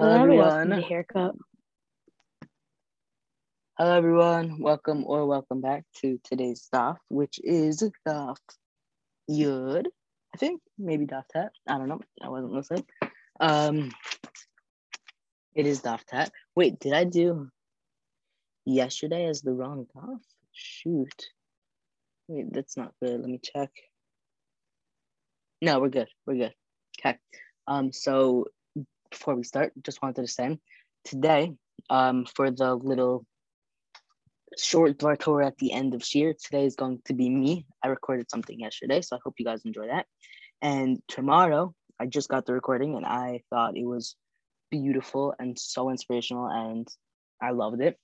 Hello, everyone. The haircut. Hello, everyone. Welcome or welcome back to today's stuff, which is Daf Yud. I think maybe Daf Tet. I don't know. I wasn't listening. Um, it is Daf Tet. Wait, did I do yesterday as the wrong Daf? Shoot. Wait, that's not good. Let me check. No, we're good. We're good. Okay. Um, so before we start, just wanted to say today, um, for the little short Dvar Torah at the end of shiur, today is going to be me. I recorded something yesterday, so I hope you guys enjoy that. And tomorrow, I just got the recording and I thought it was beautiful and so inspirational, and I loved it.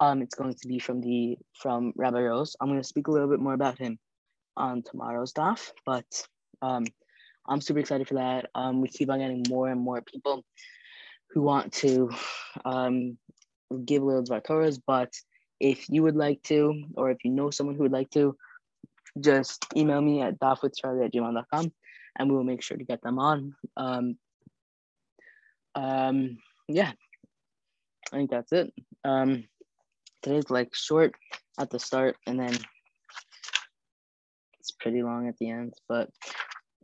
Um, it's going to be from the from Rabbi Rose. I'm going to speak a little bit more about him on tomorrow's daf, but um, I'm super excited for that. Um, we keep on getting more and more people who want to um, give little Dvar but if you would like to, or if you know someone who would like to, just email me at dafwithcharlie at gmail.com and we will make sure to get them on. Um, um, yeah, I think that's it. Um, today's like short at the start and then it's pretty long at the end, but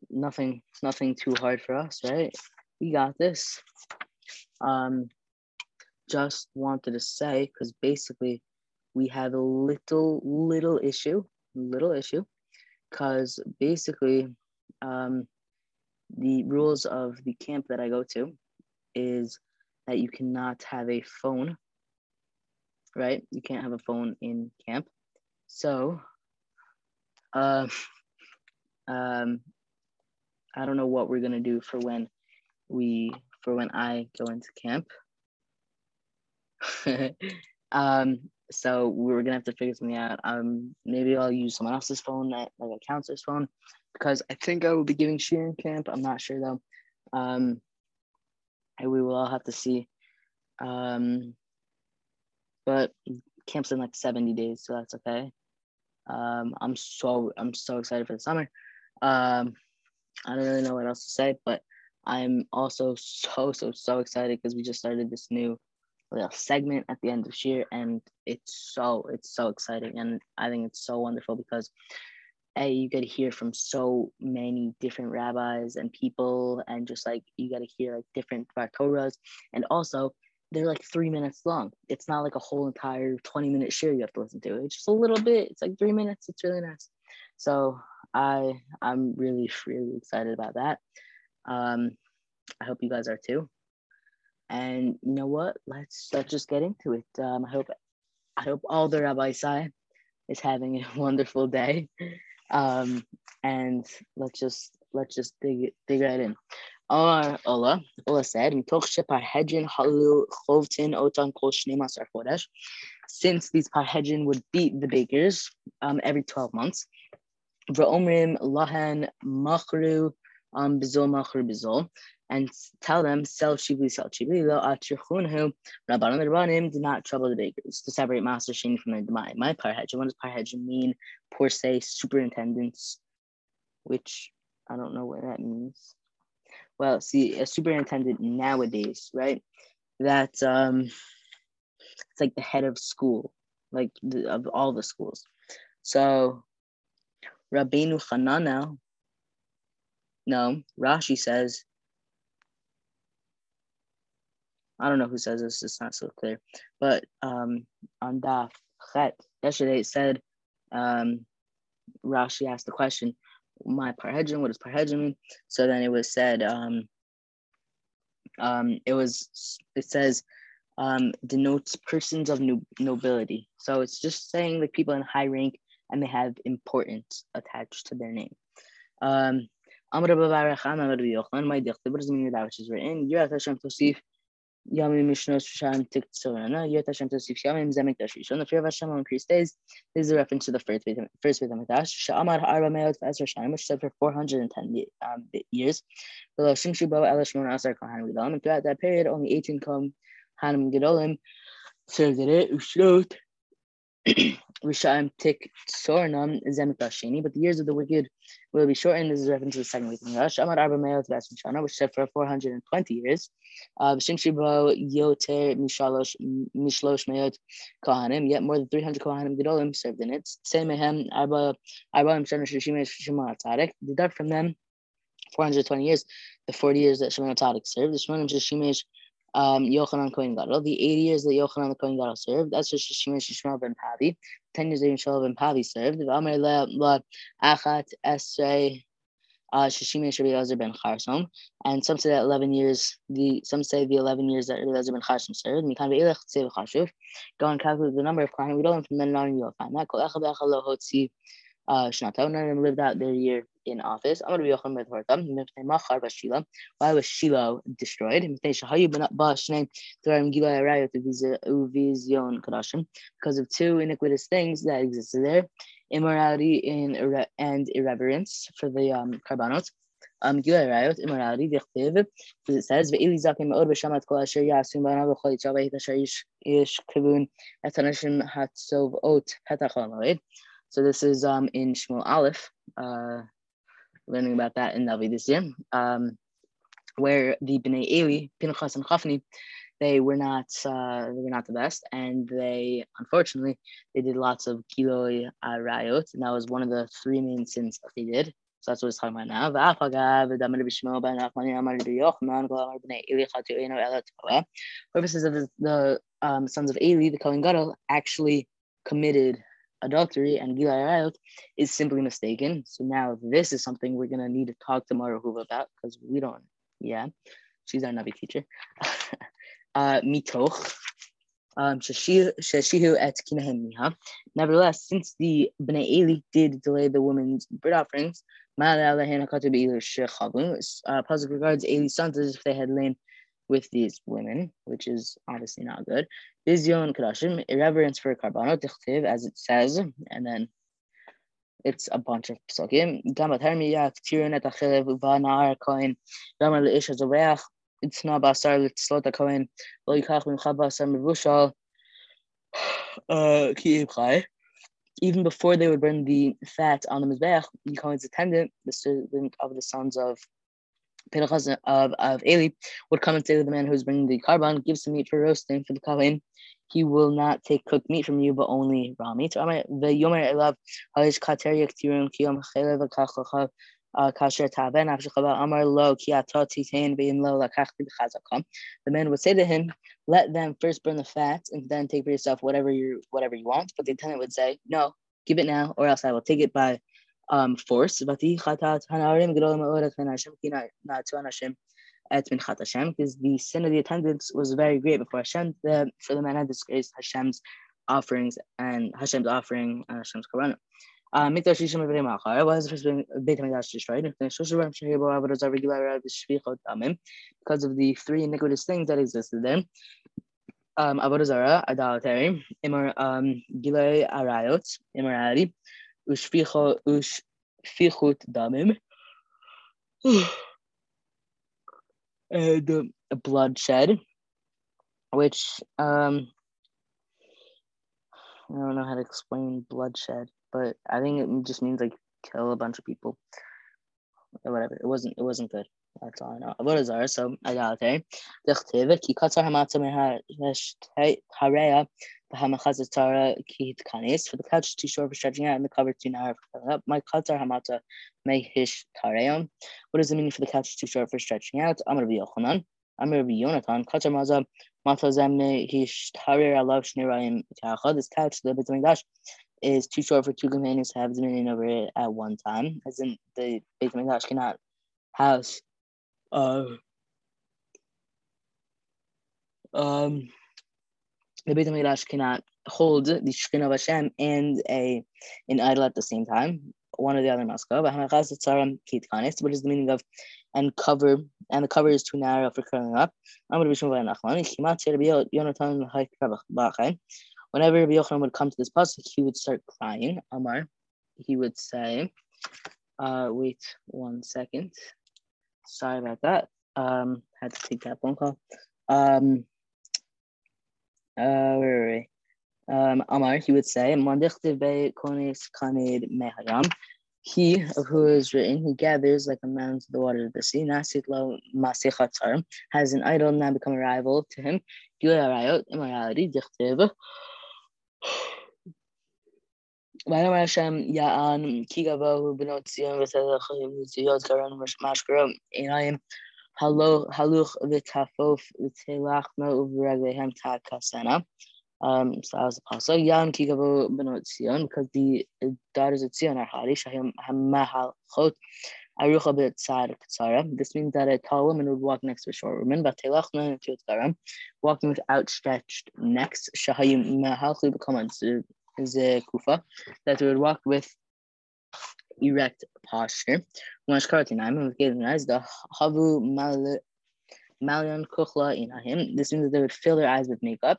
nothing nothing too hard for us, right? We got this. Um, just wanted to say because basically we had a little little issue, little issue, because basically um, the rules of the camp that I go to is that you cannot have a phone, right? You can't have a phone in camp. So, uh, um, I don't know what we're gonna do for when we for when I go into camp. um, so we are gonna have to figure something out. Um, maybe I'll use someone else's phone, like a counselor's phone, because I think I will be giving Sheeran camp. I'm not sure though. Um, and we will all have to see. Um, but camp's in like 70 days, so that's okay. Um, I'm so I'm so excited for the summer. Um, I don't really know what else to say, but I'm also so so so excited because we just started this new little segment at the end of year, and it's so it's so exciting, and I think it's so wonderful because a you get to hear from so many different rabbis and people, and just like you got to hear like different Torahs, and also they're like three minutes long. It's not like a whole entire 20 minute share you have to listen to. It's just a little bit. It's like three minutes. It's really nice. So I I'm really really excited about that. Um, I hope you guys are too. And you know what? Let's let's just get into it. Um, I hope I hope all the Rabbi Sai is having a wonderful day. Um, and let's just let's just dig dig right in. Said, otan kosh nemas archodesh Since these parhedrin would beat the bakers um, every 12 months, V'omrim lahan machru um bizol machru bizol, and tell them sell shibli sell shibli lo atirchunhu rabbanon rabbanim do not trouble the bakers to separate maaser sheni from the demai. My parhedrin. What does parhedrin mean? Per se, superintendents, which I don't know what that means. Well, see, a superintendent nowadays, right? That um, it's like the head of school, like the, of all the schools. So Rabbeinu Hananel, no, Rashi says, I don't know who says this, it's not so clear, but um, on Daf Chet, yesterday it said, um, Rashi asked the question, my parhedrin, what does parhedrin mean? So then it was said, um, um, it was, it says, um, denotes persons of no- nobility. So it's just saying like people in high rank and they have importance attached to their name. Um, what does it mean that which is written? Yamim Mishnos Sham Tiktzorana. Yirat Hashem Tosif Yamim Zemek Dashrish. On the fear of Hashem will increase days. This is a reference to the first Beit first Beit Hamikdash. Sha'amar Arba Meot V'Esra Shanim, which said for 410 um, years. Below Shimshu Bo Elishmon Asar Kohanim Gedolim. And throughout that period, only 18 Kohanim Gedolim served in it. Ushrot Rishayim Tik Sornam Zemikashini, but the years of the wicked will be shortened. This is reference to the second week of Rush. Amar Arba Meot which said for 420 years. Uh, Shim Shibo Yoter Mishalosh Mishlosh Meot Kohanim, yet more than 300 Kohanim Gedolim served in it. Semehem Arba Arba Shana Shishimesh Shimon Tzadek. Deduct from them 420 years, the 40 years that Shimon Tzadek served. The Shimon Shishimesh um, Yochanan Kohen Gadol. The 80 years that Yochanan the Kohen Gadol served, that's just Shemesh Shmuel ben Pavi. 10 years that Yishmael ben Pavi served. V'amer le achat esrei uh, Shishime Rabbi ben Charsom, and some say that 11 years, the some say the 11 years that Rabbi Elazar ben Charsom served. Mikan ve'ilech tzev chashuv. Go and calculate the number of Kohanim. We don't learn from you'll find that. Kol echad echad lo hotzi uh, Shnato. None of them lived out their year in office. I'm going to be Yochanan Bethortam. Machar Bashila. Why was Shiloh destroyed? Because of two iniquitous things that existed there immorality in, and irreverence for the um. Um, immorality, because it says, "Ve'ili zakim me'od b'shamat kol asher v'chol asher yish kivun et hanashim hatzov ot petach So this is um, in Shmuel Aleph. Uh, learning about that in Navi this year, um, where the Bnei Eli, Pinchas and Chafni, they were not uh, they were not the best, and they unfortunately they did lots of gilui arayot, and that was one of the three main sins that they did. So that's what it's talking about now. The purposes of the um, sons of Eli, the Kohen Gadol, actually committed adultery and Gilui Arayot is simply mistaken. So now this is something we're gonna need to talk to Marahuva about because we don't. Yeah, she's our Navi teacher. uh, mitoch. Um, Nevertheless, since the Bnei Eli did delay the woman's bread offerings, uh, Pasuk regards Eli's sons as if they had lain with these women, which is obviously not good. Bizyon Kadashim, irreverence for Karbano, Dichtiv, as it says, and then it's a bunch of psukim. Gamat Hermiyak, Tirin et Zoreach, Itzna Basar uh, Ki Chai. Even before they would burn the fat on the Mizbeach, the Kohen's attendant, the servant of the sons of Pinchas of, of Eli would come and say to the man who's bringing the korban, give some meat for roasting for the Kohen. He will not take cooked meat from you, but only raw meat. Uh, B'Chazakam. The man would say to him, "Let them first burn the fat, and then take for yourself whatever you whatever you want." But the attendant would say, "No, give it now, or else I will take it by um, force. Because the sin of the attendants was very great before Hashem. The, for the man had disgraced Hashem's offerings and Hashem's offering and Hashem's. Mikdash Beit Hamikdash destroyed. Because of the three iniquitous things that existed there. Um, idolatry, immor, um, Gilei Arayot, immorality, ushfichut damim, and uh, bloodshed, which um, I don't know how to explain bloodshed, but I think it just means like kill a bunch of people or whatever. It wasn't it wasn't good. That's all I know. What is ours? So I got for the couch too short for stretching out and the cover too narrow for filling up. My are Hamata Mehish. What does it mean for the couch too short for stretching out? I'm be Yochanan. I'm be Yonatan. Katar Maza Mata Zemne Hish Tarir Alav Shnirayim Kacha. This couch, the Beit Dash, is too short for two companions to have dominion over it at one time. As in the Beit Dash cannot house uh um the Beit HaMikdash cannot hold the Shekhinah of Hashem and a an idol at the same time. One or the other must go. What is the meaning of and cover and the cover is too narrow for curling up. Whenever Rabbi Yochanan would come to this pasuk, he would start crying. Amar, he would say, uh, "Wait one second. Sorry about that. Um, had to take that phone call. Um, uh, آه وي um, Amar, he would say, He of who is written, he gathers like a man to the water of the sea. Nasit has an idol now become a rival to him. immorality, Ya'an, Kigavahu, Benotzion, Vesazachim, Ziot, Karan, Mashkaram, Inayim haluch v'tafof v'telachna u'v'reglehem ta'kasena. Um, so that was the apostle. Yam ki gavu benot Zion, because the daughters of Zion are hali. Shahim hamahalchot arucha b'tzad k'tzara. This means that a tall woman would walk next to a short woman, but telachna and walking with outstretched necks. Shahim chot b'kaman zekufa, that they would walk with erect posture. With gazing eyes, the havu malion kuchla inahim. This means that they would fill their eyes with makeup.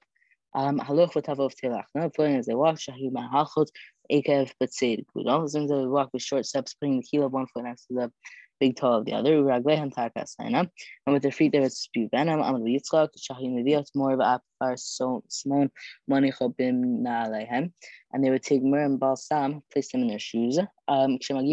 Um, haloch v'tavov tilach. No, playing as they walk, shahi ma'halchot, ekev kudal. As soon as they walk with short steps, putting the heel of one foot next to the big toe of the other. And with their feet they would spew venom. Amad v'yitzchak, shahi mediot, more of apar simon, manicho bim na'alehem. And they would take myrrh and balsam, place them in their shoes. Um. And when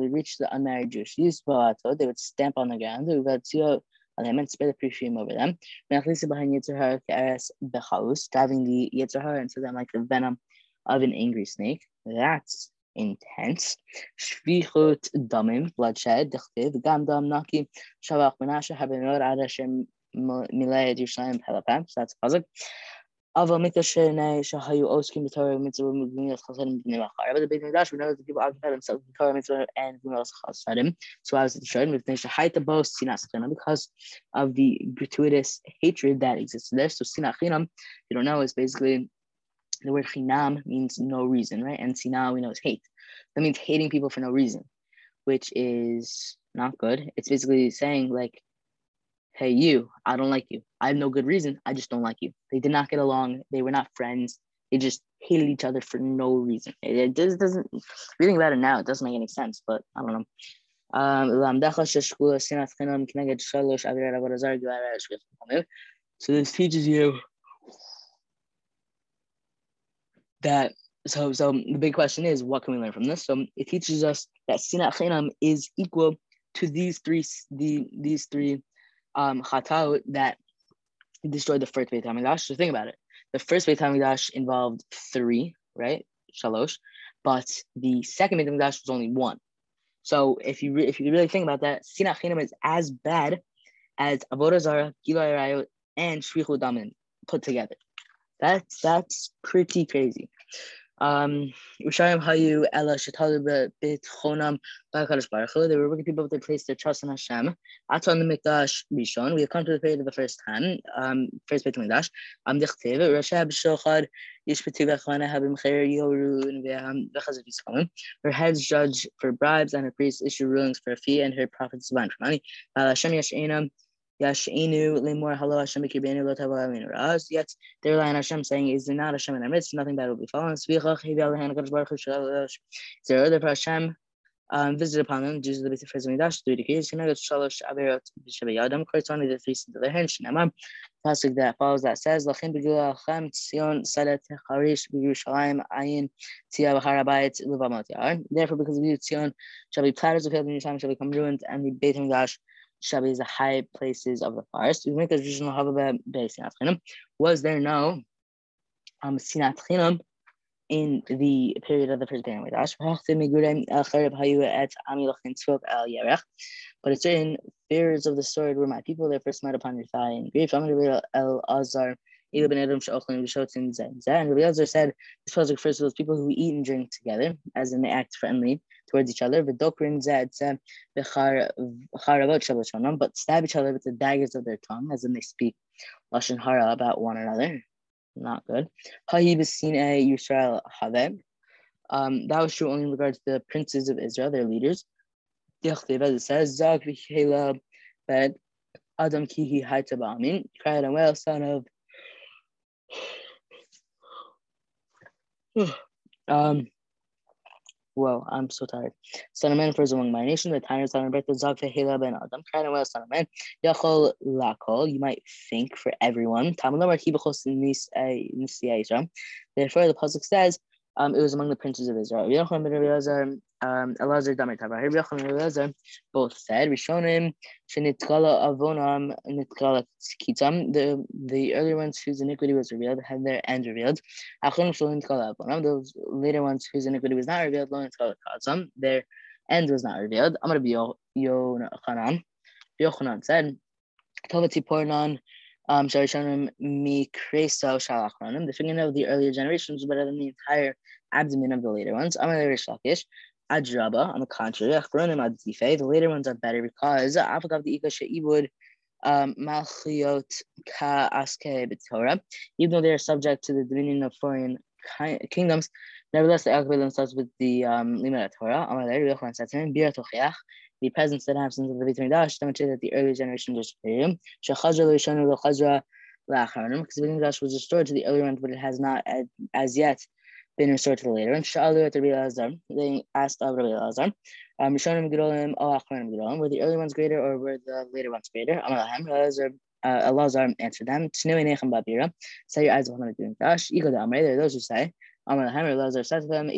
they reach the unmarried Jewish youth, they would stamp on the ground. Uvatzio, and spread the perfume over them. behind Yitzhar Keres Bechaus, driving the Yitzhar into them like the venom of an angry snake. That's intense. Shvichut damim, bloodshed, dichtiv, gam dam naki, shavach menashe, habenor adashem milayed Yerushalayim pelapem. So that's a pasuk. Ava mikdashenei shahayu oskim b'torah mitzvah mugnilas chasadim b'nei machar. But the Beit Midrash, we know that the people occupied themselves with Torah mitzvah and mugnilas chasadim. So I was destroyed mipnei shahayta bo sinat chinam because of the gratuitous hatred that existed there. So sinat chinam, you don't know, is basically the word chinam means no reason, right? And sinah we know is hate. That means hating people for no reason, which is not good. It's basically saying like hey, you, I don't like you. I have no good reason. I just don't like you. They did not get along. They were not friends. They just hated each other for no reason. It, it just doesn't, reading about it now, it doesn't make any sense, but I don't know. Um, so this teaches you that so so the big question is what can we learn from this? So it teaches us that sinat chinam is equal to these three the these three um, Chataut that destroyed the first Beit HaMikdash. So think about it. The first Beit HaMikdash involved three, right? Shalosh. But the second Beit HaMikdash was only one. So if you re- if you really think about that, Sinat Chinam is as bad as Avodah Zarah, Gilui Arayot, and Shvichu Damin put together. That's that's pretty crazy. Um, Baruch They were working people to place their trust in Hashem. Aton the Mikdash Rishon. We have come to the period of the first time. Um, first Beit Mikdash. Am Dichtiv Rashab Shochad Yishpetu Bechana Habim Chair Yorun Ve'am Bechazit Yiskomim. Her heads judge for bribes and her priests issue rulings for a fee and her prophets bind for money. Yashinu lemor halo Hashem kibenu lo tavo amin ras. Yet they rely on Hashem, saying, "Is there not Hashem in our midst? Nothing bad will befall us." Svichach hivel lehan kadosh baruch hu Is there other Hashem? Um, visited upon them, Jesus the Beit of Midash, three decrees, Shinagat Shalosh Averot Shabayadam, corresponding to the three sins of their hand, Shinamam, passage that follows that says, Lachin Begula Chem Tzion Sadat Charish Yerushalayim Ayin Tia B'Harabayit Luvamot Yar. Therefore, because of you, Tzion shall be platters of field in Yerushalayim shall become ruined, and the Beit Mikdash Shabi the high places of the forest. The Was there no um, Sinat Chinam in the period of the first Beit? But it's written, fears of the sword were my people that first met upon your thigh and grief. El Azar. And Rabbi Elazar said, this was refers to those people who eat and drink together, as in act friendly towards each other. But stab each other with the daggers of their tongue, as in they speak lashon hara about one another. Not good. Um, that was true only in regards to the princes of Israel, their leaders. As it says, Zag but Adam kihi haitabamin, cried a well, son of um Whoa, I'm so tired. Son of man, first among my nation, the tiny son of birth, Zag Hela ben Adam, kind of well, man, Yachol Lakol, you might think for everyone. Tamalomar Hibachos Nisya Therefore, the Pasuk says, um, it was among the princes of Israel. Um, both said, Rishonim, Shenitkala Avonam. The the earlier ones whose iniquity was revealed had their end revealed. Those later ones whose iniquity was not revealed. Their end was not revealed. Yochanan. Yochanan said, Pornan. Um, the fingernail of the earlier generations was better than the entire abdomen of the later ones. Adraba, on the contrary, the later ones are better because the um, malchiot ka aske b'torah, even though they are subject to the dominion of foreign kingdoms, nevertheless they occupy themselves with the um, limit Torah. The presence and absence of the Beit Mikdash demonstrate that the earlier generations were superior. Because the Beit was restored to the earlier ones, but it has not as yet been restored to the later. And they asked of Rabbi Elazar, um, were the early ones greater or were the later ones greater? Amalahem, Elazar, uh, Elazar answered them, set your eyes upon the Beit Mikdash. Ego the Amre, there are those who say, Amalahem, Elazar said to them,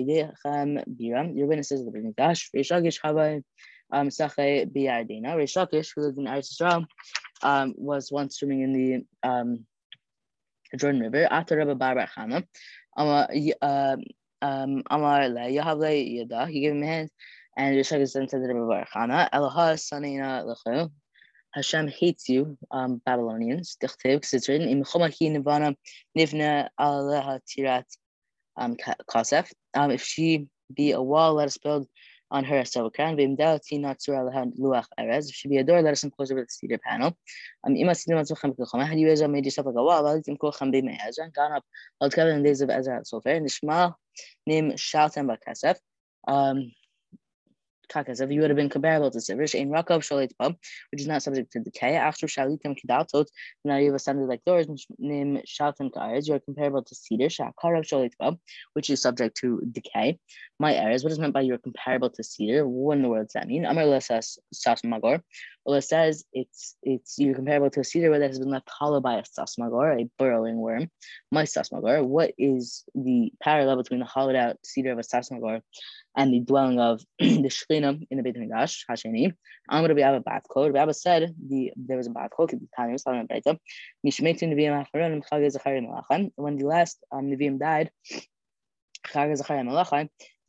your witnesses of the Beit Havai, um, Sache Biadina. Rish Lakish, who lived in Eretz Israel, um, was once swimming in the um, Jordan River after Rabbi Bar Chana. Amar um, um, Amar le Yahavle Yada. He gave him a hand, and Yeshua then said to Rabbi Bar Chana, Eloha Sanina Lechu. Hashem hates you, um, Babylonians. Because it's written, Nivana Nivna Aleha Tirat um, Kasef. Um, if she be a wall, let us build on her Sawakran, Vimdalati Natsura Luach Erez. If she be a door, let us enclose her with a cedar panel. Um Imasin Matsucham Kuchama, had you Ezra made yourself like a wall, Valit Imkocham Bime Ezra, gone up altogether in the days of Ezra at Sofer, Nishma Nim Shaltem Bakasef. Um Kakasef, you would have been comparable to Sivrish, in Rakov Shalit Pub, which is not subject to decay. After Shalitim Kidaltot, now you have ascended like doors, Nim Shaltim Kairs, you are comparable to Cedar, Shakarav Shalit Pub, which is subject to decay. My errors, what is meant by you're comparable to Cedar? What in the world does that mean? Amar Lesas Sasmagor. Well, it says it's it's you're comparable to a cedar where that has been left hollow by a sasmagor, a burrowing worm. My sasmagor, what is the parallel between the hollowed out cedar of a sasmagor and the dwelling of the Shekhinah in the Beit Hamikdash, Hasheni. I'm going to be a bat kol. Rabbi said the there was a Malachim. When the last um, Nevi'im died,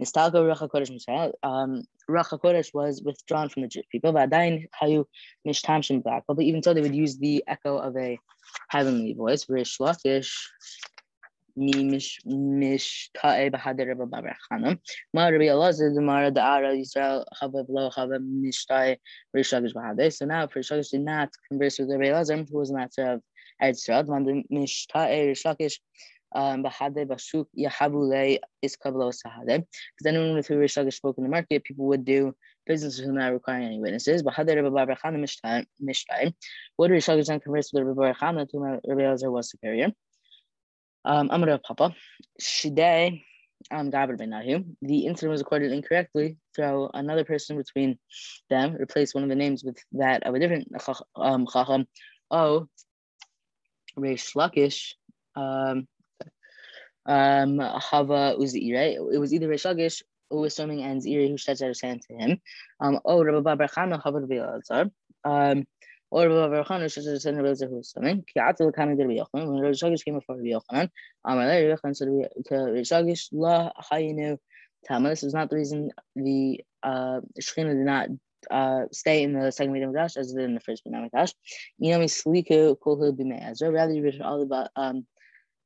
Nistalko Ruach HaKodesh Mishal, um, Ruach HaKodesh was withdrawn from the Jewish people. V'adayin Hayu Mishtam Shem. But even so, they would use the echo of a heavenly voice. Rish Lakish mish mish ta'e b'hader Rabbi Bar Chanam. Ma Rabbi Elazar the Mara the Ara Yisrael Chava V'lo Chava mish ta'e Rish Lakish b'hader. So now Rish Lakish did not converse with Rabbi Elazar, who was a master of Eretz Yisrael. Man mish ta'e Rish Lakish um, Bahade Bashuk Yahabule is Kabbalah Sahade. Because anyone with who Rish Lakish spoke in the market, people would do business with not requiring any witnesses. Bahade Rabbi Bar Chana mish ta'e. What Rish Lakish then conversed with Rabbi Bar Chana, to whom Rabbi Elazar was superior. Um, I'm gonna Papa. Shidei um, Gabr ben Nahu. The incident was recorded incorrectly. Throw another person between them. Replace one of the names with that of a different um, Chacham. Oh, Reish Lakish. Um, um, Hava Uzi, It was either Reish Lakish who was swimming and Ziri who stretched out his hand to him. Um, oh, Rabbi Bar Chana Hava Um, or Rabbi said swimming. Ki'atul kamin de Rabbi Yochanan. When Rabbi came before Rabbi Yochanan, Yochanan said to Rabbi La hayinu tama. This is not the reason the uh, did not uh, stay in the second Beit Hamikdash as it did in the first Beit Hamikdash. Inami sliku kolhu b'mei Ezra. Rather, you read all about um,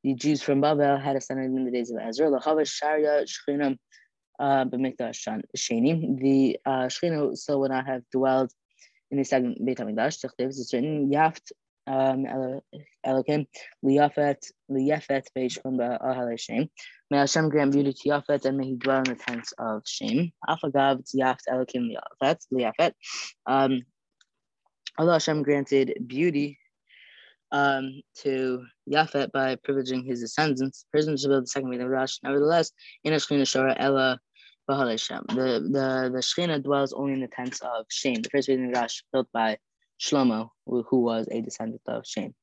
the Jews from Babel had ascended in the days of Ezra. Lachav sharia Shekhinah uh, b'mikdash sheni. The uh, Shekhinah still would not have dwelled in the second Beit HaMikdash, Techtiv, it's written, Yaft um, Elokim, Liyafet, Liyafet Beishchum Ba'ahal Shem. May Hashem grant beauty to Yafet and may he dwell in the tents of shame. Afagav Yaft Elokim Liyafet, Liyafet. Um, Allah Hashem granted beauty um, to Yafet by privileging his descendants. Prisoners build the second Beit HaMikdash. Nevertheless, in Ashkina Shara Ella The the the Shekhinah dwells only in the tents of Shem, the first Beit Midrash built by Shlomo, who was a descendant of Shem.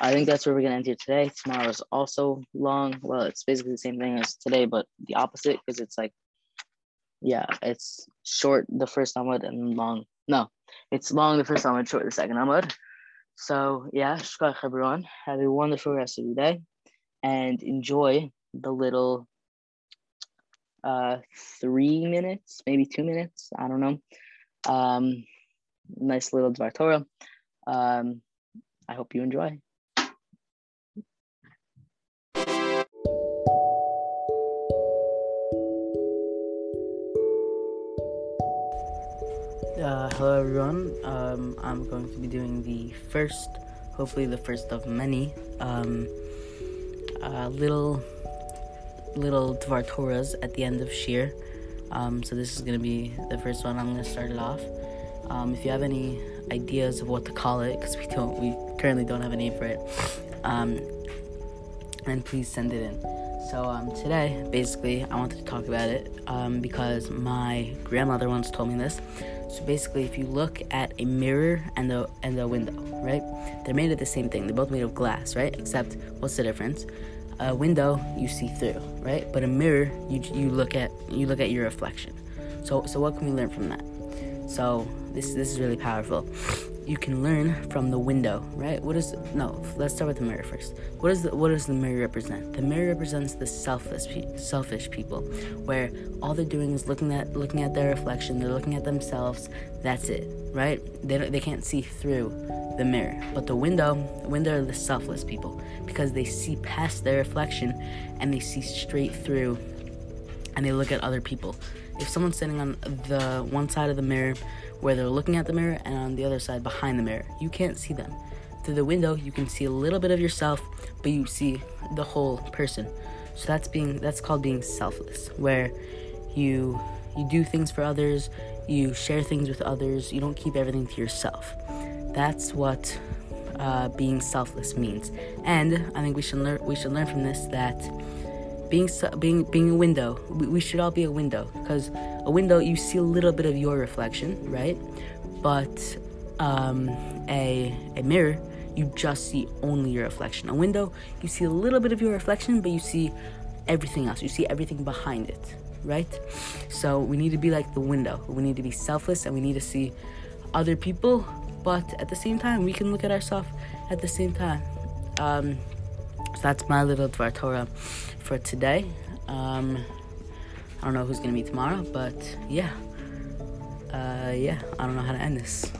I think that's where we're gonna end here today. Tomorrow is also long. Well, it's basically the same thing as today, but the opposite because it's like, yeah, it's short the first Amud and long. No, it's long the first Amud, short the second Amud. So yeah, shkach everyone. Have a wonderful rest of your day, and enjoy the little uh three minutes, maybe two minutes. I don't know. Um, nice little Dvar Um, I hope you enjoy. Uh, hello everyone. Um, I'm going to be doing the first, hopefully the first of many, um, uh, little, little Dvar Torahs at the end of shiur. Um, so this is going to be the first one. I'm going to start it off. Um, if you have any ideas of what to call it, because we don't, we currently don't have a name for it, um, then please send it in. So um, today, basically, I wanted to talk about it um, because my grandmother once told me this. So basically, if you look at a mirror and a and a window, right? They're made of the same thing. They're both made of glass, right? Except, what's the difference? A window you see through, right? But a mirror you you look at you look at your reflection. So so what can we learn from that? So this this is really powerful you can learn from the window, right? What is no? Let's start with the mirror first. What is the what does the mirror represent? The mirror represents the selfless, selfish people, where all they're doing is looking at looking at their reflection. They're looking at themselves. That's it, right? They they can't see through the mirror. But the window, the window are the selfless people because they see past their reflection and they see straight through, and they look at other people. If someone's sitting on the one side of the mirror where they're looking at the mirror and on the other side behind the mirror. You can't see them. Through the window, you can see a little bit of yourself, but you see the whole person. So that's being that's called being selfless, where you you do things for others, you share things with others, you don't keep everything to yourself. That's what uh, being selfless means. And I think we should learn we should learn from this that being being being a window we, we should all be a window because a window you see a little bit of your reflection right? But um, a, a mirror you just see only your reflection. A window you see a little bit of your reflection but you see everything else. You see everything behind it right? So we need to be like the window. We need to be selfless and we need to see other people but at the same time we can look at ourselves at the same time. Um, so that's my little Dvar Torah for today. Um, I don't know who's going to be tomorrow, but yeah. Uh, yeah, I don't know how to end this.